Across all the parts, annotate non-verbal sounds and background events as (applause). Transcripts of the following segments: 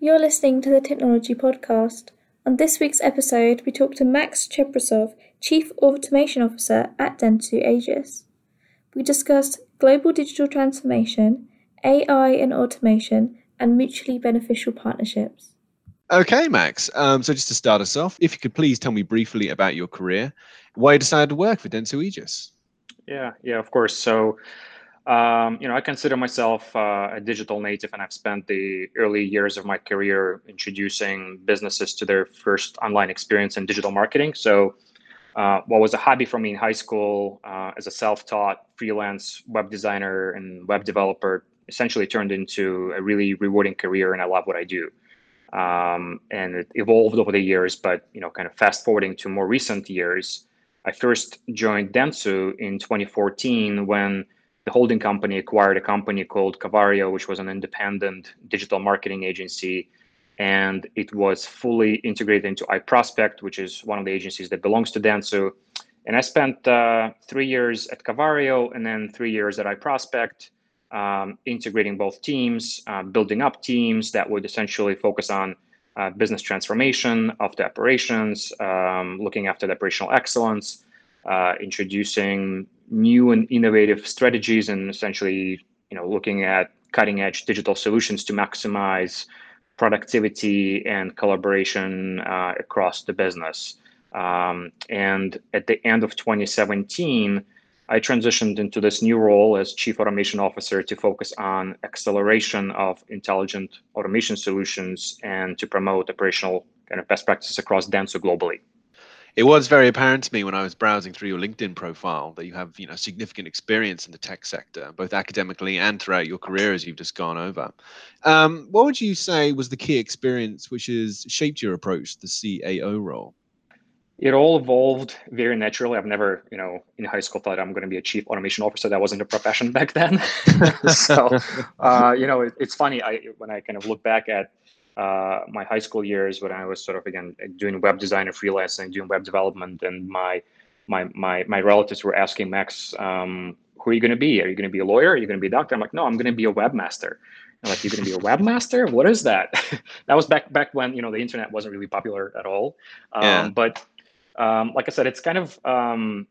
Hello, you're listening to the Technology Podcast. On this week's episode, we talk to Max Cheprasov, Chief Automation Officer at Dentsu Aegis. We discussed global digital transformation, AI and automation, and mutually beneficial partnerships. Okay, Max. Um, so just to start us off, if you could please tell me briefly about your career, why you decided to work for Dentsu Aegis. Yeah, yeah, of course. So, um, you know, I consider myself uh, a digital native, and I've spent the early years of my career introducing businesses to their first online experience in digital marketing. So, uh, what was a hobby for me in high school uh, as a self-taught freelance web designer and web developer essentially turned into a really rewarding career, and I love what I do um, and it evolved over the years. But you know, kind of fast forwarding to more recent years, I first joined Dentsu in 2014 when the holding company acquired a company called Covario, which was an independent digital marketing agency, and it was fully integrated into iProspect, which is one of the agencies that belongs to Dentsu. And I spent uh, three years at Covario and then three years at iProspect um, integrating both teams, uh, building up teams that would essentially focus on uh, business transformation of the operations, um, looking after the operational excellence, uh, introducing new and innovative strategies, and essentially, you know, looking at cutting edge digital solutions to maximize productivity and collaboration uh, across the business. Um, and at the end of 2017, I transitioned into this new role as Chief Automation Officer to focus on acceleration of intelligent automation solutions and to promote operational kind of best practices across Dentsu globally. It was very apparent to me when I was browsing through your LinkedIn profile that you have, you know, significant experience in the tech sector, both academically and throughout your career, as you've just gone over. Um, what would you say was the key experience which has shaped your approach to the CAO role? it all evolved very naturally. I've never, you know, in high school thought I'm going to be a chief automation officer. That wasn't a profession back then. (laughs) so, (laughs) uh, you know, it, it's funny. I when I kind of look back at uh, my high school years when I was sort of again doing web design and freelancing, doing web development, and my my my my relatives were asking Max, um, "Who are you going to be? Are you going to be a lawyer? Are you going to be a doctor?" I'm like, "No, I'm going to be a webmaster." I'm like, "You're going to be a webmaster? What is that?" (laughs) that was back back when you know the internet wasn't really popular at all. Um, yeah. But um, like I said, it's kind of um,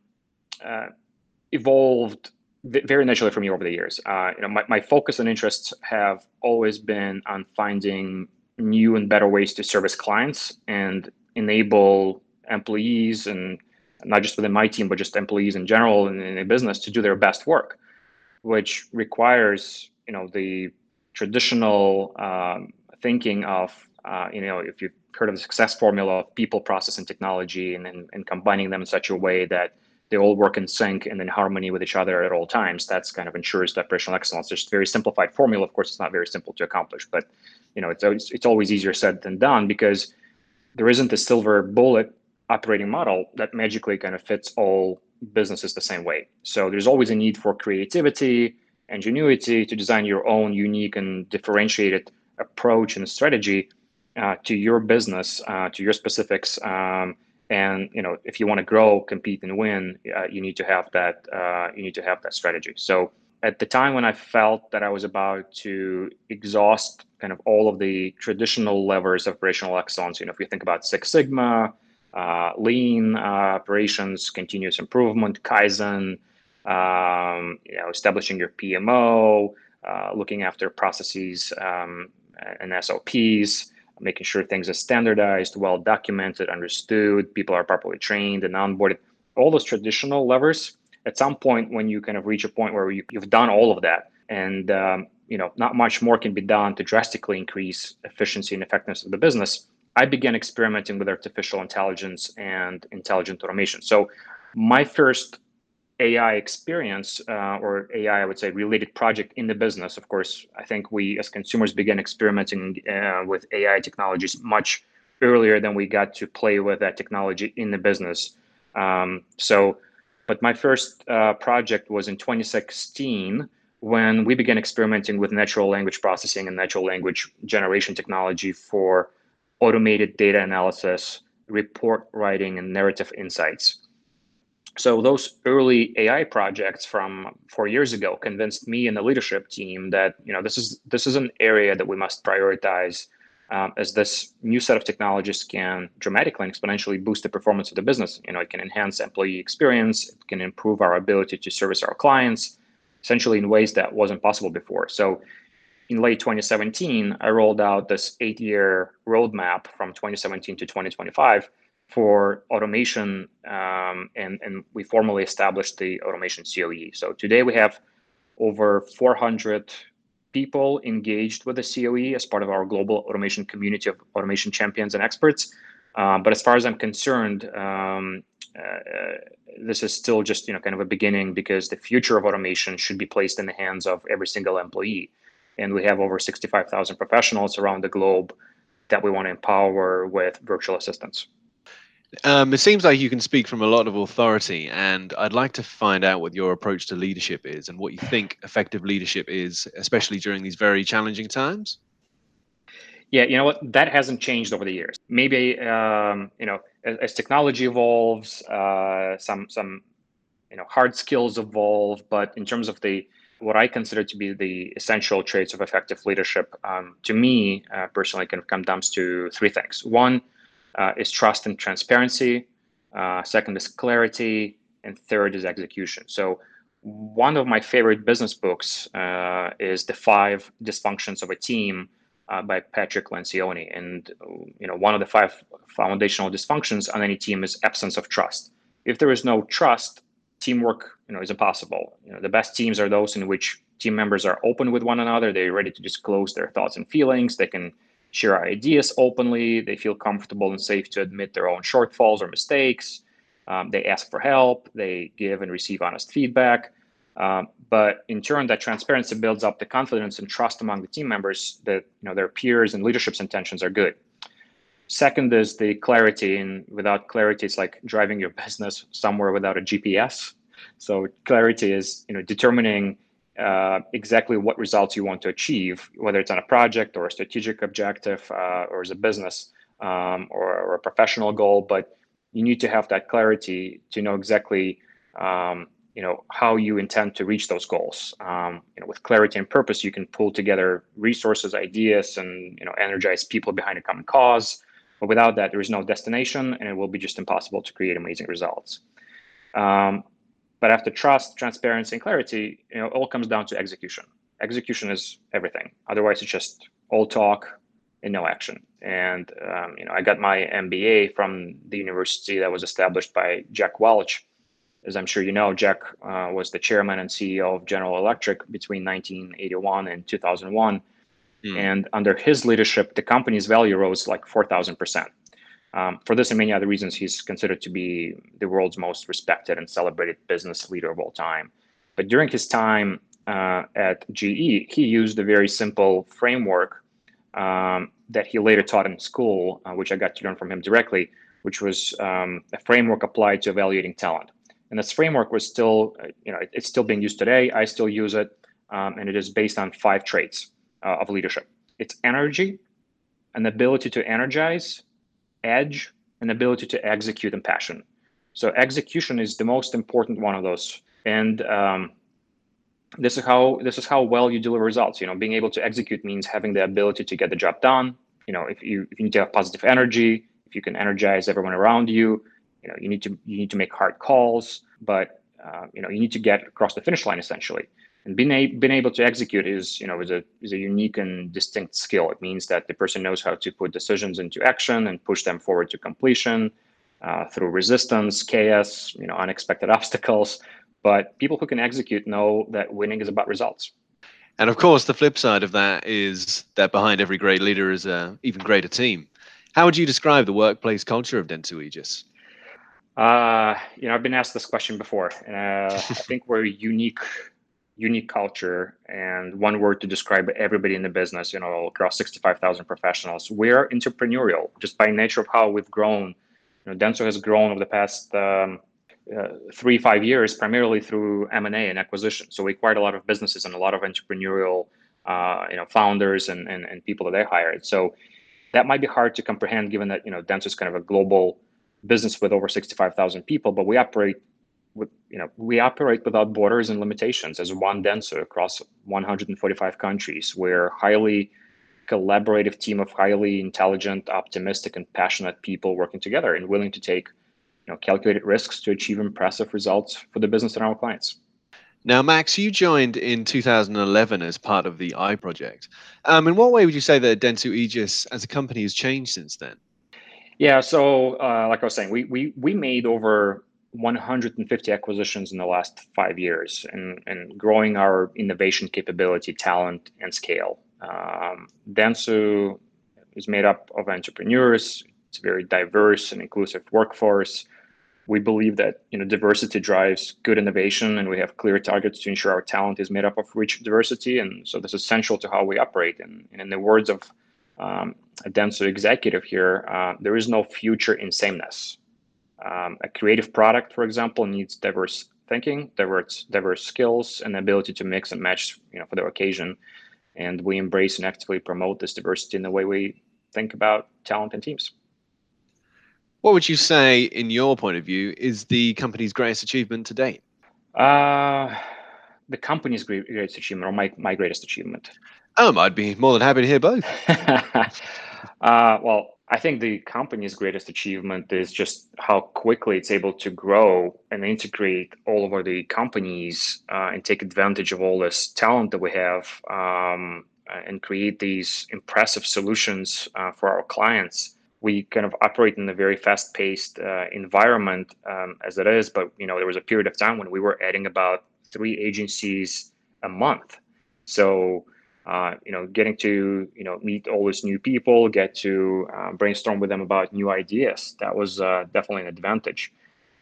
uh, evolved very naturally for me over the years. Uh, you know, my, my focus and interests have always been on finding new and better ways to service clients and enable employees and not just within my team, but just employees in general in, in a business to do their best work, which requires, you know, the traditional um, thinking of, uh, you know, if you've heard of the success formula of people, process, and technology, and, and, and combining them in such a way that they all work in sync and in harmony with each other at all times. That's kind of ensures the operational excellence. There's a very simplified formula. Of course, it's not very simple to accomplish, but you know, it's always, it's always easier said than done because there isn't a silver bullet operating model that magically kind of fits all businesses the same way. So there's always a need for creativity, ingenuity to design your own unique and differentiated approach and strategy uh, to your business, uh, to your specifics. Um, and you know, if you want to grow, compete, and win, uh, you need to have that. Uh, you need to have that strategy. So at the time when I felt that I was about to exhaust kind of all of the traditional levers of operational excellence, you know, if you think about Six Sigma, uh, lean uh, operations, continuous improvement, Kaizen, um, you know, establishing your PMO, looking after processes um, and SOPs, making sure things are standardized, well documented, understood, people are properly trained and onboarded. All those traditional levers. At some point, when you kind of reach a point where you, have done all of that, and um, you know not much more can be done to drastically increase efficiency and effectiveness of the business, I began experimenting with artificial intelligence and intelligent automation. So my first AI experience uh, or AI, I would say, related project in the business. Of course, I think we as consumers began experimenting uh, with AI technologies much earlier than we got to play with that technology in the business. Um, so, but my first uh, project was in 2016 when we began experimenting with natural language processing and natural language generation technology for automated data analysis, report writing, and narrative insights So those early AI projects from four years ago convinced me and the leadership team that you know this is this is an area that we must prioritize um, as this new set of technologies can dramatically and exponentially boost the performance of the business. You know, it can enhance employee experience, it can improve our ability to service our clients, essentially in ways that wasn't possible before. So in late 2017, I rolled out this eight-year roadmap from 2017 to 2025 for automation, um, and, and we formally established the automation COE. So today we have over 400 people engaged with the COE as part of our global automation community of automation champions and experts. Um, but as far as I'm concerned, um, uh, this is still just you know kind of a beginning because the future of automation should be placed in the hands of every single employee, and we have over 65,000 professionals around the globe that we want to empower with virtual assistants. Um, it seems like you can speak from a lot of authority, and I'd like to find out what your approach to leadership is and what you think effective leadership is, especially during these very challenging times. Yeah, you know what? That hasn't changed over the years. Maybe um, you know, as, as technology evolves, uh, some some you know hard skills evolve, but in terms of the what I consider to be the essential traits of effective leadership, um, to me uh, personally, kind of come down to three things. One uh, is trust and transparency. Uh, second is clarity, and third is execution. So one of my favorite business books uh, is The Five Dysfunctions of a Team uh, by Patrick Lencioni. And you know, one of the five foundational dysfunctions on any team is absence of trust. If there is no trust, teamwork you know is impossible. You know, the best teams are those in which team members are open with one another. They're ready to disclose their thoughts and feelings. They can share ideas openly. They feel comfortable and safe to admit their own shortfalls or mistakes. Um, they ask for help. They give and receive honest feedback. Um, but in turn, that transparency builds up the confidence and trust among the team members that you know their peers and leadership's intentions are good. Second is the clarity, and without clarity, it's like driving your (laughs) business somewhere without a GPS. So clarity is you know determining uh, exactly what results you want to achieve, whether it's on a project or a strategic objective uh, or as a business um, or, or, a professional goal. But you need to have that clarity to know exactly um, you know how you intend to reach those goals. Um, you know, with clarity and purpose, you can pull together resources, ideas, and you know energize people behind a common cause. But without that, there is no destination, and it will be just impossible to create amazing results. Um, but after trust, transparency, and clarity, you know, all comes down to execution. Execution is everything. Otherwise, it's just all talk and no action. And um, you know, I got my MBA from the university that was established by Jack Welch. As I'm sure you know, Jack uh, was the chairman and CEO of General Electric between 1981 and 2001. Mm. And under his leadership, the company's value rose like 4,000 percent. Um, for this and many other reasons, he's considered to be the world's most respected and celebrated business leader of all time. But during his time uh, at GE, he used a very simple framework um, that he later taught in school, uh, which I got to learn from him directly, which was um, a framework applied to evaluating talent. And this framework was still, uh, you know, it's still being used today. I still use it, um, and it is based on five traits uh, of leadership. It's energy, an ability to energize, edge, and ability to execute and passion. So execution is the most important one of those. And um, this is how this is how well you deliver results. You know, being able to execute means having the ability to get the job done. You know, if you if you need to have positive energy, if you can energize everyone around you, you know, you need to you need to make hard calls, but uh, you know, you need to get across the finish line essentially and being, a, being able to execute is you know is a is a unique and distinct skill. It means that the person knows how to put decisions into action and push them forward to completion uh, through resistance chaos you know unexpected (laughs) obstacles. But people who can execute know that winning is about results. And of course the flip side of that is that behind every great leader is a even greater team. How would you describe the workplace culture of dentsu aegis uh, you know, I've been asked this question before, and uh, I think we're unique unique culture and one word to describe everybody in the business, you know, across 65,000 professionals. We're entrepreneurial just by nature of how we've grown. You know, Dentsu has grown over the past um, uh, three, five years, primarily through M&A and acquisition. So we acquired a lot of businesses and a lot of entrepreneurial, uh, you know, founders and, and, and people that they hired. So that might be hard to comprehend given that, you know, Dentsu is kind of a global business with over 65,000 people, but we operate with, you know, we operate without borders and limitations as one Dentsu across 145 countries. We're highly collaborative team of highly intelligent, optimistic, and passionate people working together and willing to take you know, calculated risks to achieve impressive results for the business and our clients. Now, Max, you joined in 2011 as part of the iProspect. Um, in what way would you say that Dentsu Aegis as a company has changed since then? Yeah, so uh, like I was saying, we we we made over 150 acquisitions in the last five years, and and growing our innovation capability, talent, and scale. Um, is made up of entrepreneurs. It's a very diverse and inclusive workforce. We believe that you know diversity drives good innovation, and we have clear targets to ensure our talent is made up of rich diversity. And so this is central to how we operate. And, and in the words of um, a Dentsu executive here, uh, there is no future in sameness. Um, a creative product, for example, needs diverse thinking, diverse diverse skills, and the ability to mix and match, you know, for the occasion. And we embrace and actively promote this diversity in the way we think about talent and teams. What would you say, in your point of view, is the company's greatest achievement to date? Uh, the company's greatest achievement, or my, my greatest achievement. Um, I'd be more than happy to hear both. (laughs) uh, well, I think the company's greatest achievement is just how quickly it's able to grow and integrate all over the companies uh, and take advantage of all this talent that we have um, and create these impressive solutions uh, for our clients. We kind of operate in a very fast-paced uh, environment um, as it is, but you know there was a period of time when we were adding about three agencies a month. So uh, you know, getting to you know meet all these new people, get to uh, brainstorm with them about new ideas. That was uh, definitely an advantage.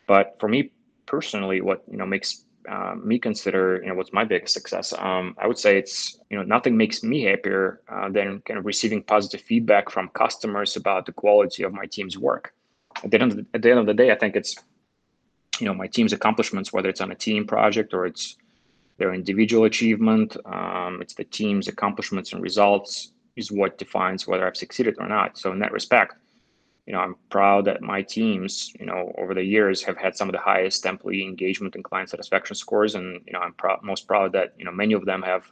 But for me personally, what you know makes uh, me consider you know what's my biggest success. Um, I would say it's you know nothing makes me happier uh, than kind of receiving positive feedback from customers about the quality of my team's work. At the end of the, at the end of the day, I think it's you know my team's accomplishments, whether it's on a team project or it's their individual achievement. Um, it's the team's accomplishments and results is what defines whether I've succeeded or not. So in that respect, you know, I'm proud that my teams, you know, over the years have had some of the highest employee engagement and client satisfaction scores, and you know, I'm most proud that you know many of them have,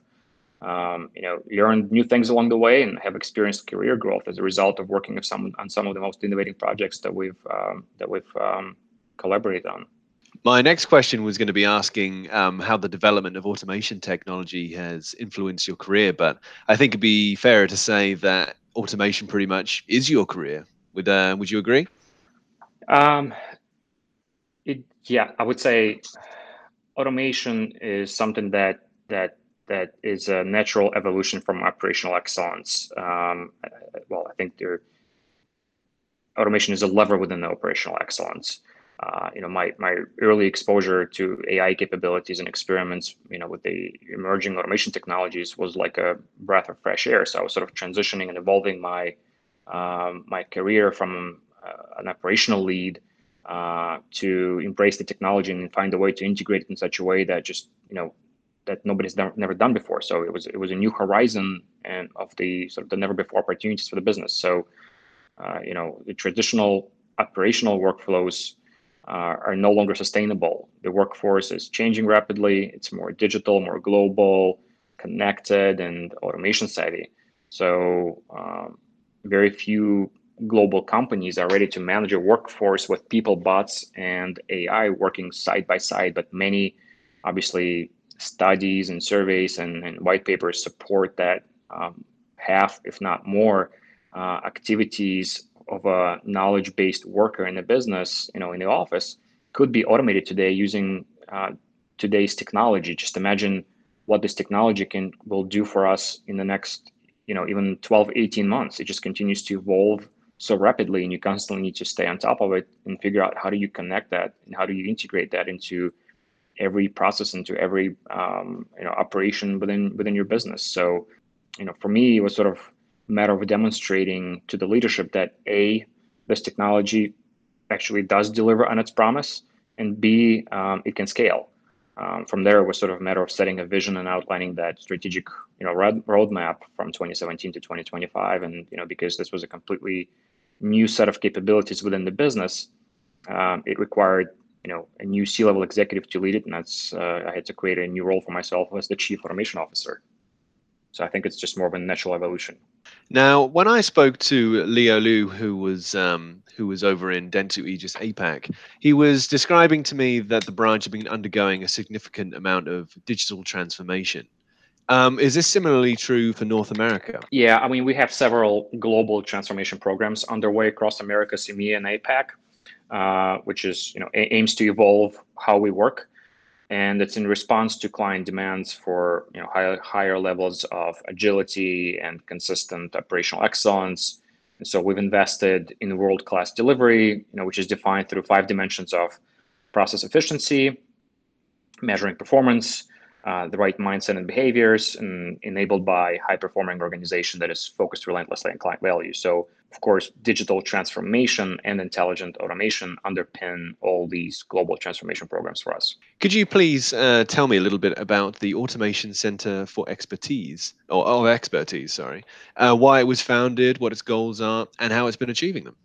um, you know, learned new things along the way and have experienced career growth as a result of working some on some of the most innovative projects that we've um, that we've um, collaborated on. My next question was going to be asking um, how the development of automation technology has influenced your career, but I think it'd be fairer to say that automation pretty much is your career. Would uh, Would you agree? Um, it, yeah, I would say automation is something that that that is a natural evolution from operational excellence. Um, well, I think there automation is a lever within the operational excellence uh, you know, my my early exposure to AI capabilities and experiments, you know, with the emerging automation technologies was like a breath of fresh air. So I was sort of transitioning and evolving my um, my career from uh, an operational lead uh, to embrace the technology and find a way to integrate it in such a way that just you know that nobody's never, never done before. So it was it was a new horizon and of the sort of the never before opportunities for the business. So uh, you know the traditional operational workflows are no longer sustainable. The workforce is changing rapidly. It's more digital, more global, connected, and automation savvy. So um, very few global companies are ready to manage a workforce with people, bots, and AI working side by side. But many, obviously, studies and surveys and, and white papers support that um, half, if not more, uh, activities of a knowledge-based worker in the business, you know, in the office, could be automated today using uh, today's technology. Just imagine what this technology can will do for us in the next, you know, even 12, 18 months. It just continues to evolve so rapidly, and you constantly need to stay on top of it and figure out how do you connect that and how do you integrate that into every process, into every um, you know operation within within your business. So, you know, for me, it was sort of matter of demonstrating to the leadership that a this technology actually does deliver on its promise, and b um, it can scale. Um, from there, it was sort of a matter of setting a vision and outlining that strategic, you know, road, roadmap from 2017 to 2025. And you know, because this was a completely new set of capabilities within the business, um, it required you know a new C-level executive to lead it, and that's uh, I had to create a new role for myself as the chief automation officer. So I think it's just more of a natural evolution. Now, when I spoke to Leo Liu, who was um, who was over in Dentsu Aegis APAC, he was describing to me that the branch had been undergoing a significant amount of digital transformation. Um, is this similarly true for North America? Yeah, I mean, we have several global transformation programs underway across America, EMEA, and APAC, uh, which is you know aims to evolve how we work and it's in response to client demands for you know higher higher levels of agility and consistent operational excellence. And so we've invested in world class delivery, you know, which is defined through five dimensions of process efficiency, measuring performance, uh, the right mindset and behaviors, and enabled by high performing organization that is focused relentlessly on client value. So of course, digital transformation and intelligent automation underpin all these global transformation programs for us. Could you please uh, tell me a little bit about the Automation Center for Expertise, or oh, expertise, sorry, uh, why it was founded, what its goals are, and how it's been achieving them?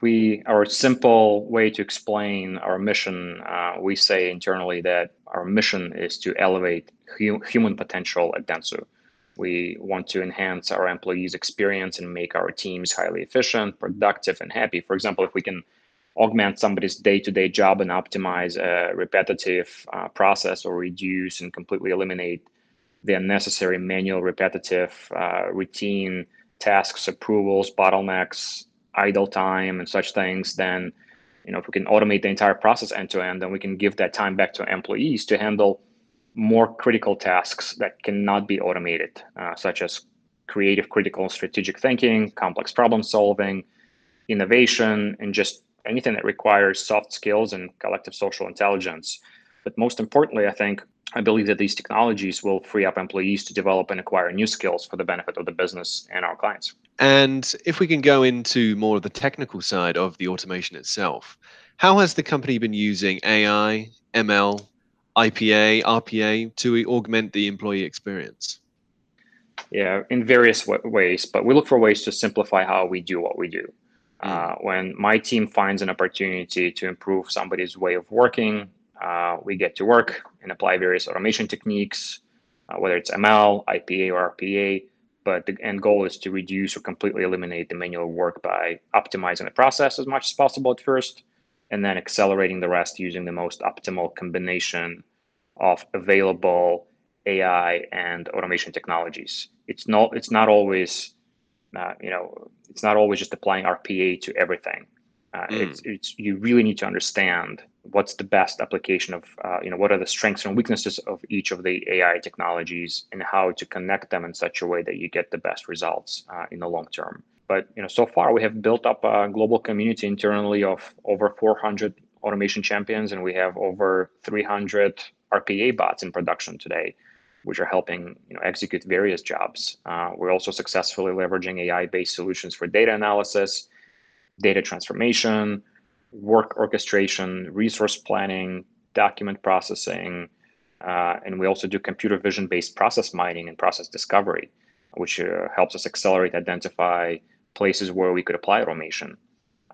We, our simple way to explain our mission, uh, we say internally that our mission is to elevate hu- human potential at Dentsu. We want to enhance our employees' experience and make our teams highly efficient, productive, and happy. For example, if we can augment somebody's day-to-day job and optimize a repetitive uh, process or reduce and completely eliminate the unnecessary manual repetitive uh, routine tasks approvals bottlenecks idle time and such things then you know if we can automate the entire process end to end then we can give that time back to employees to handle more critical tasks that cannot be automated, uh, such as creative, critical, strategic thinking, complex problem solving, innovation, and just anything that requires soft skills and collective social intelligence. But most importantly, I think I believe that these technologies will free up employees to develop and acquire new skills for the benefit of the business and our clients. And if we can go into more of the technical side of the automation itself, how has the company been using AI, ML, IPA, RPA to augment the employee experience? Yeah, in various w- ways, but we look for ways to simplify how we do what we do. Mm. Uh, when my team finds an opportunity to improve somebody's way of working, uh, we get to work and apply various automation techniques, uh, whether it's ML, IPA, or RPA. But the end goal is to reduce or completely eliminate the manual work by optimizing the process as much as possible at first, and then accelerating the rest using the most optimal combination of available AI and automation technologies. It's not it's not always uh, you know it's not always just applying RPA to everything. Uh, mm. It's it's you really need to understand what's the best application of uh, you know what are the strengths and weaknesses of each of the AI technologies and how to connect them in such a way that you get the best results uh, in the long term. But you know, so far we have built up a global community internally of over 400 automation champions, and we have over 300 RPA bots in production today, which are helping you know execute various jobs. Uh, we're also successfully leveraging AI-based solutions for data analysis, data transformation, work orchestration, resource planning, document processing, uh, and we also do computer vision-based process mining and process discovery, which uh, helps us accelerate, identify, places where we could apply automation.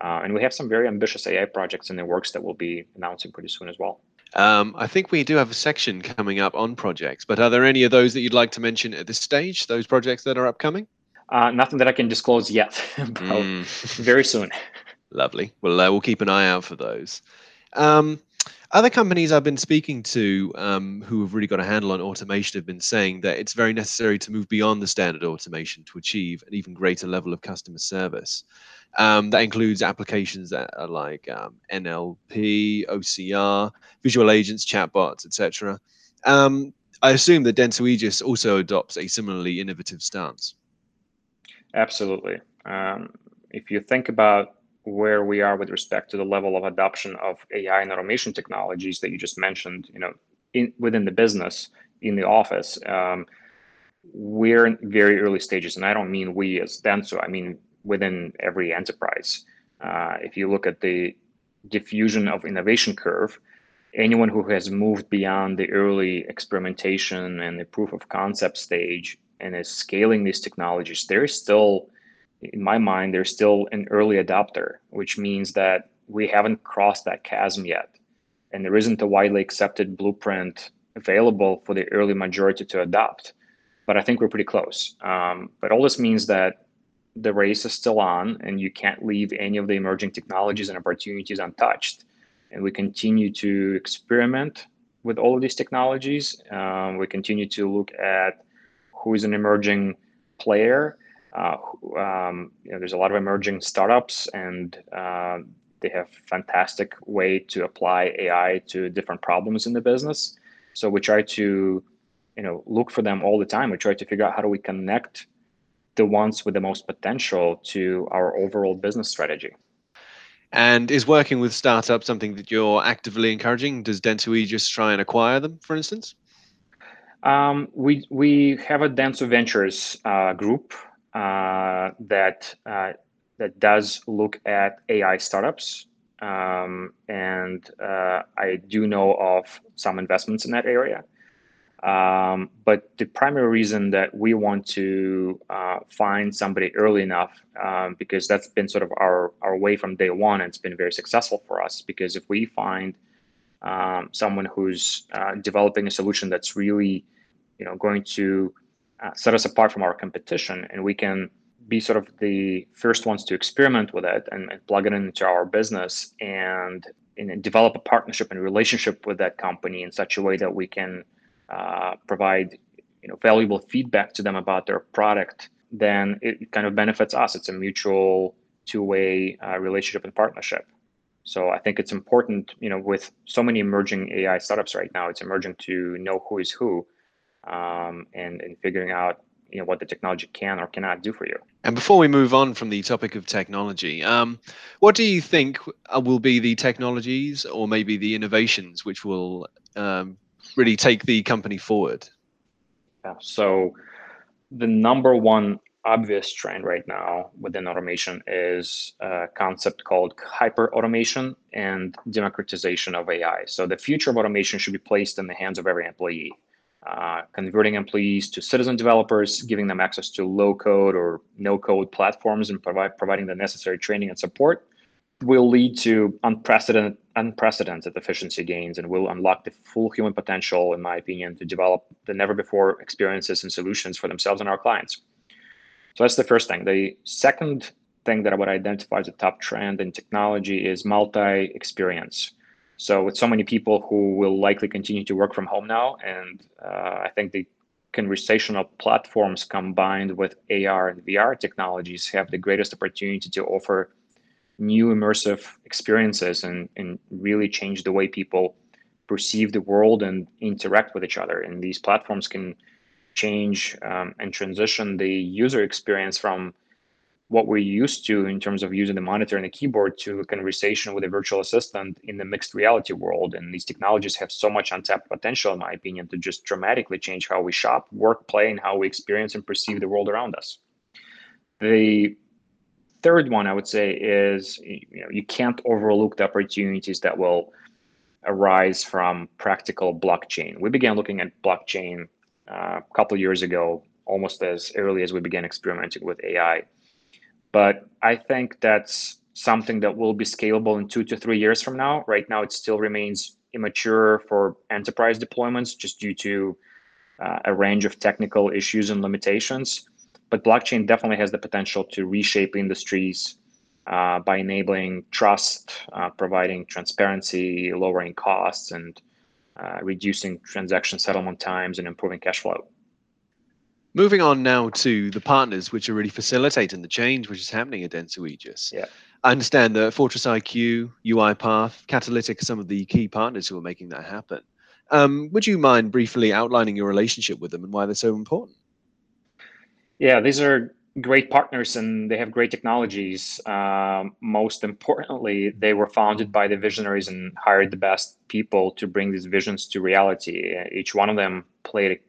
Uh, and we have some very ambitious AI projects in the works that we'll be announcing pretty soon as well. Um, I think we do have a section coming up on projects, but are there any of those that you'd like to mention at this stage, those projects that are upcoming? Uh, nothing that I can disclose yet, (laughs) mm. very soon. (laughs) Lovely. Well, uh, we'll keep an eye out for those. Um, other companies I've been speaking to um, who have really got a handle on automation have been saying that it's very necessary to move beyond the standard automation to achieve an even greater level of customer service. Um, that includes applications that are like um, NLP, OCR, visual agents, chatbots, etc. Um, I assume that Dentsu Aegis also adopts a similarly innovative stance. Absolutely. Um, if you think about where we are with respect to the level of adoption of AI and automation technologies that you just mentioned, you know, in within the business, in the office, um, we're in very early stages, and I don't mean we as Dentsu, I mean within every enterprise. Uh, if you look at the diffusion of innovation curve, anyone who has moved beyond the early experimentation and the proof of concept stage and is scaling these technologies, there is still in my mind, they're still an early adopter, which means that we haven't crossed that chasm yet. and there isn't a widely accepted blueprint available for the early majority to adopt. But I think we're pretty close. Um, but all this means that the race is still on, and you can't leave any of the emerging technologies and opportunities untouched. And we continue to experiment with all of these technologies. Um, we continue to look at who is an emerging player. Uh, um, you know, there's a lot of emerging startups, and uh, they have fantastic way to apply AI to different problems in the business. So we try to, you know, look for them all the time. We try to figure out how do we connect the ones with the most potential to our overall business strategy. And is working with startups something that you're actively encouraging? Does Dentsu just try and acquire them, for instance? Um, we we have a Dentsu Ventures uh, group that uh, that does look at AI startups, um, and uh, I do know of some investments in that area. Um, but the primary reason that we want to uh, find somebody early enough, um, because that's been sort of our, our way from day one, and it's been very successful for us. Because if we find um, someone who's uh, developing a solution that's really, you know, going to uh, set us apart from our competition, and we can be sort of the first ones to experiment with it and, and plug it into our business and, and develop a partnership and relationship with that company in such a way that we can uh, provide you know valuable feedback to them about their product, then it kind of benefits us. It's a mutual two-way uh, relationship and partnership. So I think it's important, you know, with so many emerging AI startups right now, it's emerging to know who is who, um, and and figuring out you know what the technology can or cannot do for you. And before we move on from the topic of technology, um, what do you think uh, will be the technologies or maybe the innovations which will um, really take the company forward? Yeah. So the number one obvious trend right now within automation is a concept called hyper automation and democratization of AI. So the future of automation should be placed in the hands of every employee. Uh, converting employees to citizen developers, giving them access to low code or no code platforms, and provide, providing the necessary training and support will lead to unprecedented unprecedented efficiency gains and will unlock the full human potential, in my opinion, to develop the never before experiences and solutions for themselves and our clients. So that's the first thing. The second thing that I would identify as a top trend in technology is multi experience. So with so many people who will likely continue to work from home now, and uh, I think the conversational platforms combined with AR and VR technologies have the greatest opportunity to offer new immersive experiences and, and really change the way people perceive the world and interact with each other. And these platforms can change um, and transition the user experience from what we're used to in terms of using the monitor and the keyboard to a conversation with a virtual assistant in the mixed reality world. And these technologies have so much untapped potential, in my opinion, to just dramatically change how we shop, work, play, and how we experience and perceive the world around us. The third one I would say is you know you can't overlook the opportunities that will arise from practical blockchain. We began looking at blockchain uh, a couple years ago, almost as early as we began experimenting with AI. But I think that's something that will be scalable in two to three years from now. Right now, it still remains immature for enterprise deployments just due to uh, a range of technical issues and limitations but blockchain definitely has the potential to reshape industries uh, by enabling trust, uh, providing transparency, lowering costs, and uh, reducing transaction settlement times and improving cash flow. Moving on now to the partners which are really facilitating the change which is happening at Dentsu Aegis. Yeah. I understand that Fortress IQ, UiPath, Catalytic are some of the key partners who are making that happen. Um, would you mind briefly outlining your relationship with them and why they're so important? Yeah, these are great partners and they have great technologies. Um, most importantly, they were founded by the visionaries and hired the best people to bring these visions to reality. Each one of them played a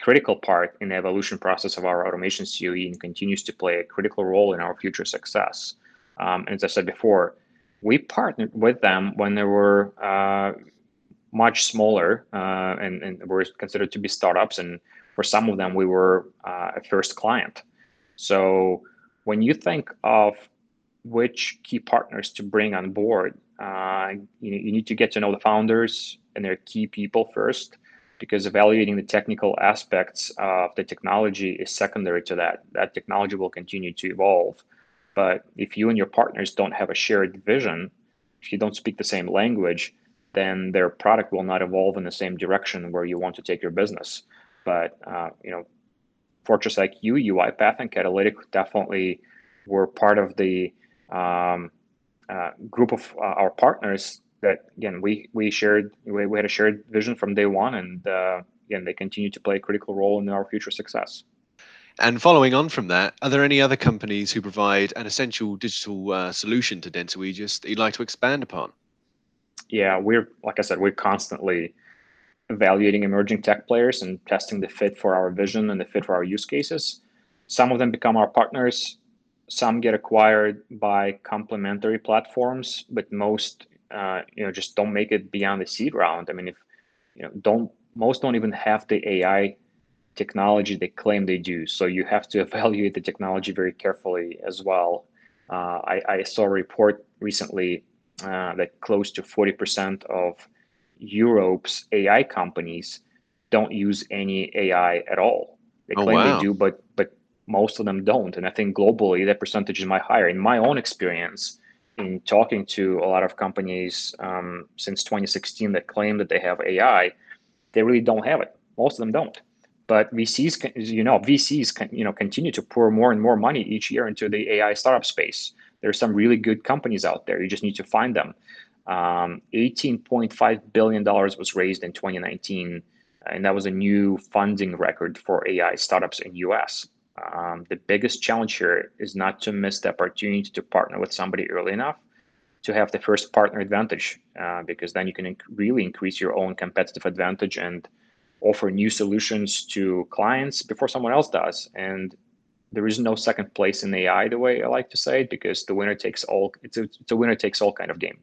critical part in the evolution process of our automation COE and continues to play a critical role in our future success. Um, and as I said before, we partnered with them when they were uh, much smaller uh, and, and were considered to be startups and for some of them, we were uh, a first client. So when you think of which key partners to bring on board, Uh, you, you need to get to know the founders and their key people first, because evaluating the technical aspects of the technology is secondary to that. That technology will continue to evolve. But if you and your partners don't have a shared vision, if you don't speak the same language, then their product will not evolve in the same direction where you want to take your business. But uh, you know, Fortress IQ, UiPath, and Catalytic definitely were part of the um, uh, group of uh, our partners that again we we shared we, we had a shared vision from day one, and uh, again they continue to play a critical role in our future success. And following on from that, are there any other companies who provide an essential digital uh, solution to Dentsu Aegis that you'd like to expand upon? Yeah, we're like I said, we're constantly evaluating emerging tech players and testing the fit for our vision and the fit for our use cases. Some of them become our partners. Some get acquired by complementary platforms, but most, uh, you know, just don't make it beyond the seed round. I mean, if you know, don't most don't even have the AI technology they claim they do. So you have to (laughs) evaluate the technology very carefully as well. Uh, I, I, saw a report recently uh, that close to 40% of Europe's AI companies don't use any AI at all. They oh, claim wow. they do, but but most of them don't. And I think globally that percentage is much higher. In my own experience, in talking to a lot of companies um, since 2016 that claim that they have AI, they really don't have it. Most of them don't. But VCs, you know, VCs can, you know, continue to pour more and more money each year into the AI startup space. There are some really good companies out there. You just need to find them. Um, $18.5 billion was raised in 2019, and that was a new funding record for AI startups in US. Um, the biggest challenge here is not to miss the opportunity to partner with somebody early enough to have the first partner advantage, uh, because then you can inc- really increase your own competitive advantage and offer new solutions to clients before someone else does. And there is no second place in AI, the way I like to say it, because the winner takes all. It's a, it's a winner takes all kind of game.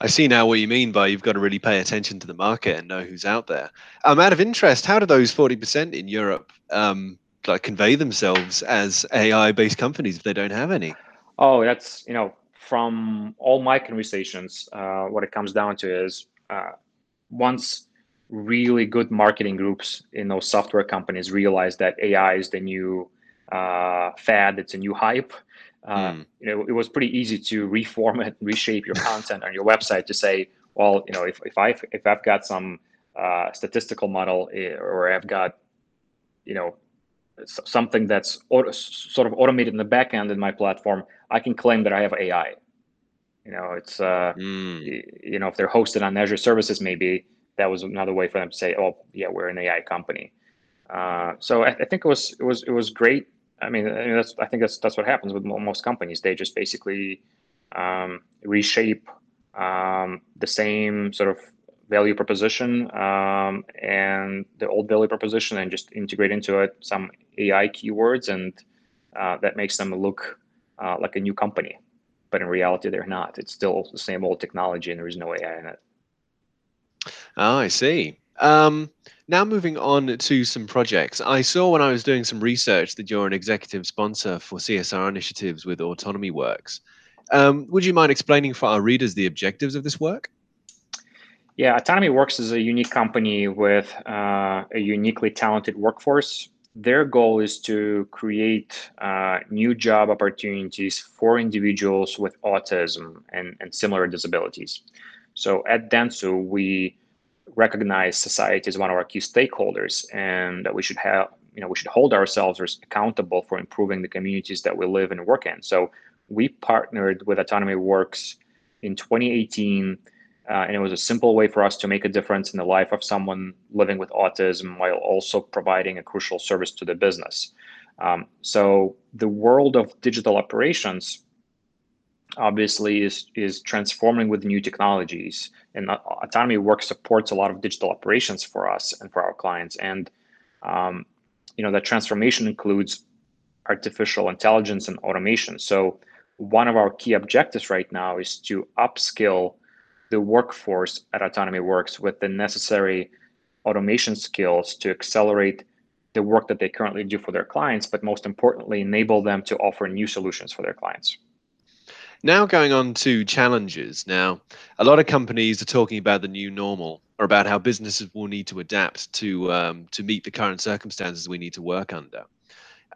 I see now what you mean by you've got to really pay attention to the market and know who's out there. Um, out of interest, how do those 40% in Europe um, like convey themselves as AI-based companies if they don't have any? Oh, that's you know from all my conversations, uh, what it comes down to is uh, once really good marketing groups in those software companies realize that AI is the new uh, fad, it's a new hype mm. you know it was pretty easy to reformat reshape your content on your website to say well you know if, if i if i've got some uh, statistical model eh, or i've got you know something that's auto, sort of automated in the back end in my platform i can claim that i have ai you know it's uh mm. you know if they're hosted on azure services maybe that was another way for them to say oh yeah we're an ai company uh, so I, I, think it was it was it was great I mean, I mean, that's I think that's that's what happens with most companies. They just basically um, reshape um, the same sort of value proposition um, and the old value proposition, and just integrate into it some AI keywords, and uh, that makes them look uh, like a new company. But in reality, they're not. It's still the same old technology, and there is no AI in it. Oh, I see. Um, now moving on to some projects. I saw when I was doing some research that you're an executive sponsor for CSR initiatives with Autonomy Works. Um, would you mind explaining for our readers the objectives of this work? Yeah, Autonomy Works is a unique company with uh, a uniquely talented workforce. Their goal is to create uh, new job opportunities for individuals with autism and, and similar disabilities. So at Dentsu, we recognize society as one of our key stakeholders and that we should have you know we should hold ourselves accountable for improving the communities that we live and work in. So we partnered with autonomy works in 2018 uh, and it was a simple way for us to make a difference in the life of someone living with autism while also providing a crucial service to the business. Um, so the world of digital operations obviously is is transforming with new technologies and autonomy work supports a lot of digital operations for us and for our clients. And um, you know that transformation includes artificial intelligence and automation. So one of our key objectives right now is to upskill the workforce at autonomy works with the necessary automation skills to accelerate the work that they currently do for their clients but most importantly enable them to offer new solutions for their clients Now, going on to challenges. Now, a lot of companies are talking about the new normal or about how businesses will need to adapt to um, to meet the current circumstances we need to work under.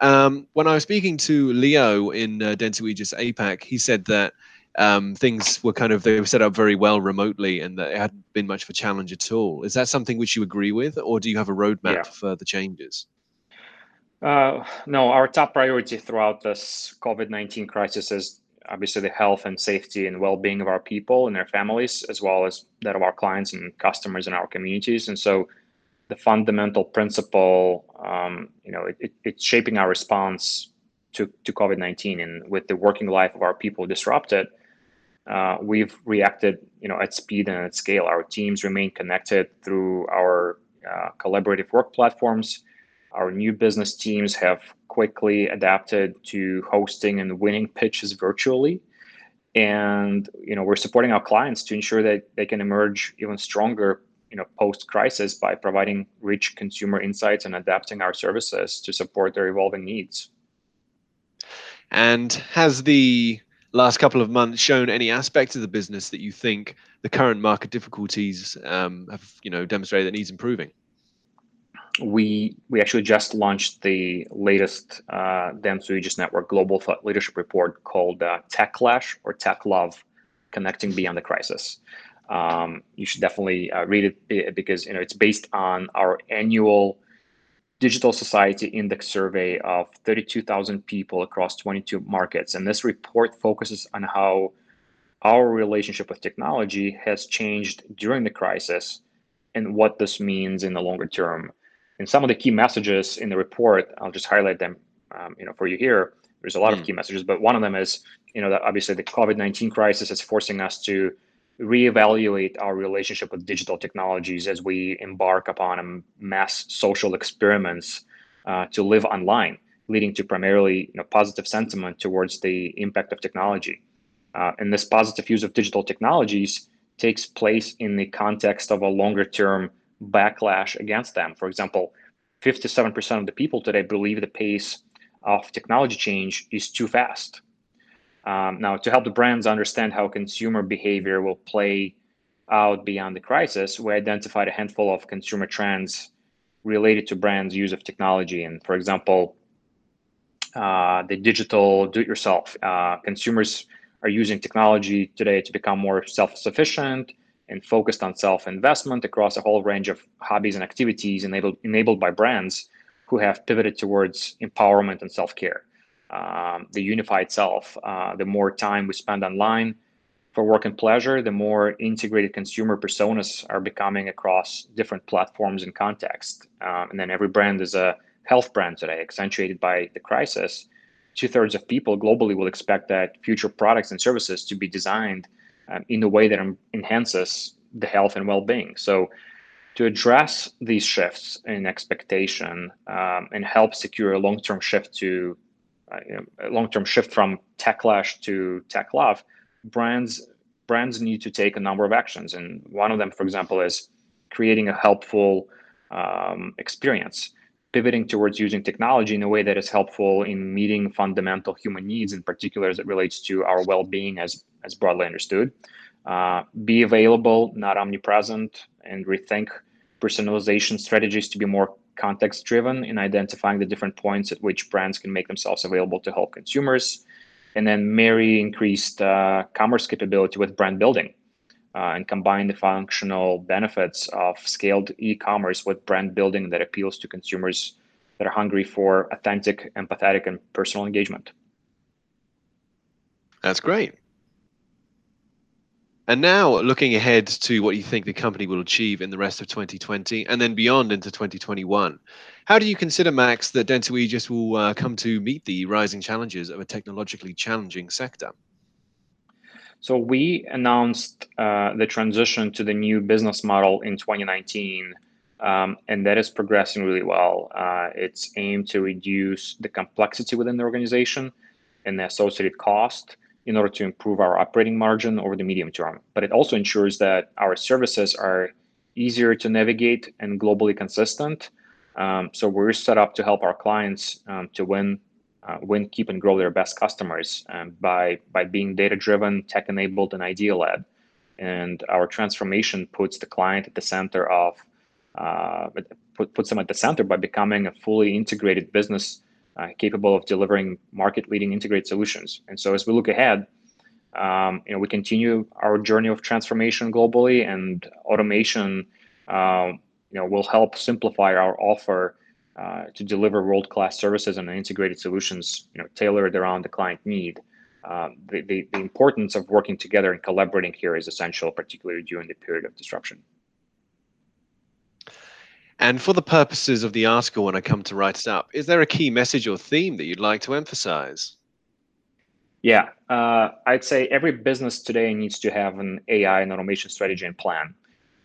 Um, when I was speaking to Leo in uh, Dentsu Aegis APAC, he said that um, things were kind of they were set up very well remotely and that it hadn't been much of a challenge at all. Is that something which you agree with, or do you have a roadmap yeah. for further changes? Uh, no, our top priority throughout this COVID 19 crisis is obviously the health and safety and well-being of our people and their families as well as that of our clients and customers in our communities. And so the fundamental principle um, you know it, it, it's shaping our response to, to covid-19 and with the working life of our people disrupted uh, we've reacted you know at speed and at scale. Our teams remain connected through our uh, collaborative work platforms our new business teams have quickly adapted to hosting and winning pitches virtually. And you know, we're supporting our clients to ensure that they can emerge even stronger, you know, post-crisis by providing rich consumer insights and adapting our services to support their evolving needs. And has the last couple of months shown any aspects of the business that you think the current market difficulties um, have, you know, demonstrated that needs improving? We we actually just launched the latest uh, Aegis Network Global Thought Leadership Report called uh, Techlash or Tech Love, Connecting Beyond the Crisis. Um, you should definitely uh, read it because you know it's based on our annual Digital Society Index survey of 32,000 people across 22 markets, and this report focuses on how our relationship with technology has changed during the crisis and what this means in the longer term. And some of the key messages in the report, I'll just highlight them, um, you know, for you here. There's a lot mm. of hmm. key messages, but one of them is, you know, that obviously the COVID-19 crisis is forcing us to reevaluate our relationship with digital technologies as we embark upon a mass social experiments uh, to live online, leading to primarily you know, positive sentiment towards the impact of technology. Uh, and this positive use of digital technologies takes place in the context of a longer term backlash against them. For example, 57% of the people today believe the pace of technology change is too fast. Um, now, to help the brands understand how consumer behavior will play out beyond the crisis, we identified a handful of consumer trends related to brands' use of technology. And for example, uh, the digital do-it-yourself. Uh, consumers are using technology today to become more self-sufficient, and focused on self-investment across a whole range of hobbies and activities enabled enabled by brands who have pivoted towards empowerment and self-care. Um, the unified self. Uh, the more time we spend online for work and pleasure, the more integrated consumer personas are becoming across different platforms and contexts. Um, and then every brand is a health brand today, accentuated by the crisis. Two thirds of people globally will expect that future products and services to be designed um, in a way that enhances the health and well-being. So to address these shifts in expectation um, and help secure a long-term shift to uh, you know, a long-term shift from techlash to tech love, brands brands need to take a number of actions. And one of them, for example, is creating a helpful um, experience, pivoting towards using technology in a way that is helpful in meeting fundamental human needs, in particular as it relates to our well-being as as broadly understood. Uh, be available, not omnipresent, and rethink personalization strategies to be more context driven in identifying the different points at which brands can make themselves available to help consumers. And then marry increased uh, commerce capability with brand building uh, and combine the functional benefits of scaled e commerce with brand building that appeals to consumers that are hungry for authentic, empathetic, and personal engagement. That's great. And now looking ahead to what you think the company will achieve in the rest of 2020 and then beyond into 2021, how do you consider, Max, that Dentsu Aegis will uh, come to meet the rising challenges of a technologically challenging sector? So we announced uh, the transition to the new business model in 2019, um, and that is progressing really well. Uh, it's aimed to reduce the complexity within the organization and the associated cost in order to improve our operating margin over the medium term. But it also ensures that our services are easier to navigate and globally consistent. Um, so we're set up to help our clients um, to win uh, win, keep, and grow their best customers um, by by being data driven, tech enabled, and idea led. And our transformation puts the client at the center of uh, put, puts them at the center by becoming a fully integrated business uh, capable of delivering market leading integrated solutions. And so as we look ahead, um, you know, we continue our journey of transformation globally and automation, uh, you know, will help simplify our offer uh, to deliver world-class services and integrated solutions, you know, tailored around the client need. Um, the, the, the importance of working together and collaborating here is essential, particularly during the period of disruption. And for the purposes of the article, when I come to write it up, is there a key message or theme that you'd like to emphasize? Yeah, uh, I'd say every business today needs to have an AI and automation strategy and plan.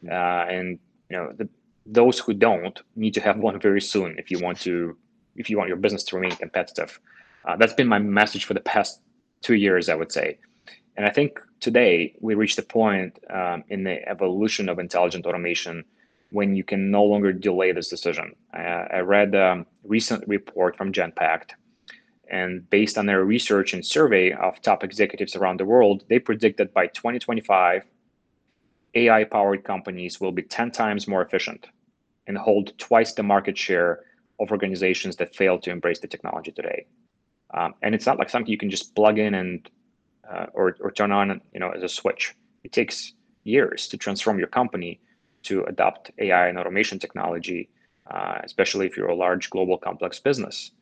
Uh, and you know, the, those who don't need to have (laughs) one very soon if you want to, if you want your business to remain competitive. Uh, that's been my message for the past two years, I would say. And I think today we reached a point um, in the evolution of intelligent automation when you can no longer delay this decision. I, I read a recent report from Genpact, and based on their research and survey of top executives around the world, they predict that by 2025, AI powered companies will be 10 times more efficient and hold twice the market share of organizations that fail to embrace the technology today. Um, and it's not like something you can just plug in and uh, or, or turn on you know as a switch. It takes years to transform your company to adopt AI and automation technology, uh, especially if you're a large global complex business.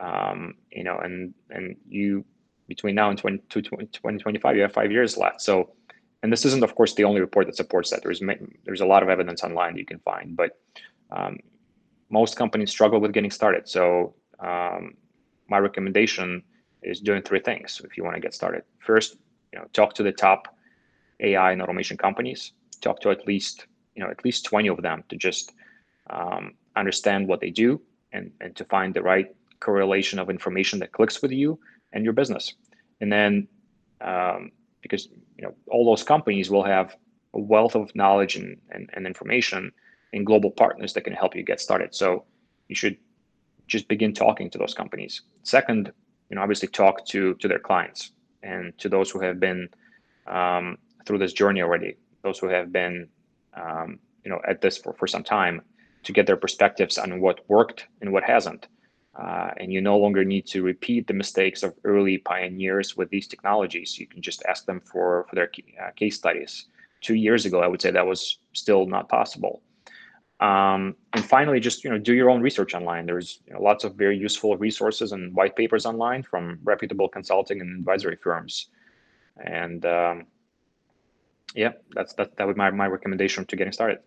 Um, you know, and and you between now and 20, 2025, you have five years left. So, and this isn't, of course, the only report that supports that. There's there's a lot of evidence online you can find, but um, most companies struggle with getting started. So, um, my recommendation is doing three things if you want to get started. First, you know, talk to the top AI and automation companies. Talk to at least you know at least 20 of them to just um, understand what they do and, and to find the right correlation of information that clicks with you and your business and then um, because you know all those companies will have a wealth of knowledge and, and, and information and global partners that can help you get started so you should just begin talking to those companies second you know obviously talk to to their clients and to those who have been um, through this journey already those who have been um, you know, at this for, for some time to get their perspectives on what worked and what hasn't. Uh, and you no longer need to repeat the mistakes of early pioneers with these technologies. You can just ask them for, for their uh, case studies. Two years ago, I would say that was still not possible. Um, and finally, just you know, do your own research online. There's you know, lots of very useful resources and white papers online from reputable consulting and advisory firms. And um, yeah, that's that. That would be my, my recommendation to getting started.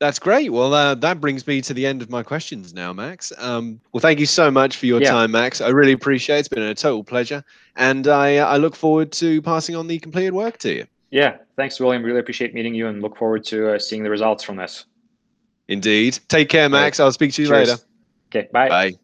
That's great. Well, uh, that brings me to the end of my questions now, Max. Um, well, thank you so much for your yeah. time, Max. I really appreciate it. It's been a total pleasure. And I, I look forward to passing on the completed work to you. Yeah, thanks, William. Really appreciate meeting you and look forward to uh, seeing the results from this. Indeed. Take care, Max. Right. I'll speak to you Cheers. later. Okay, bye. Bye.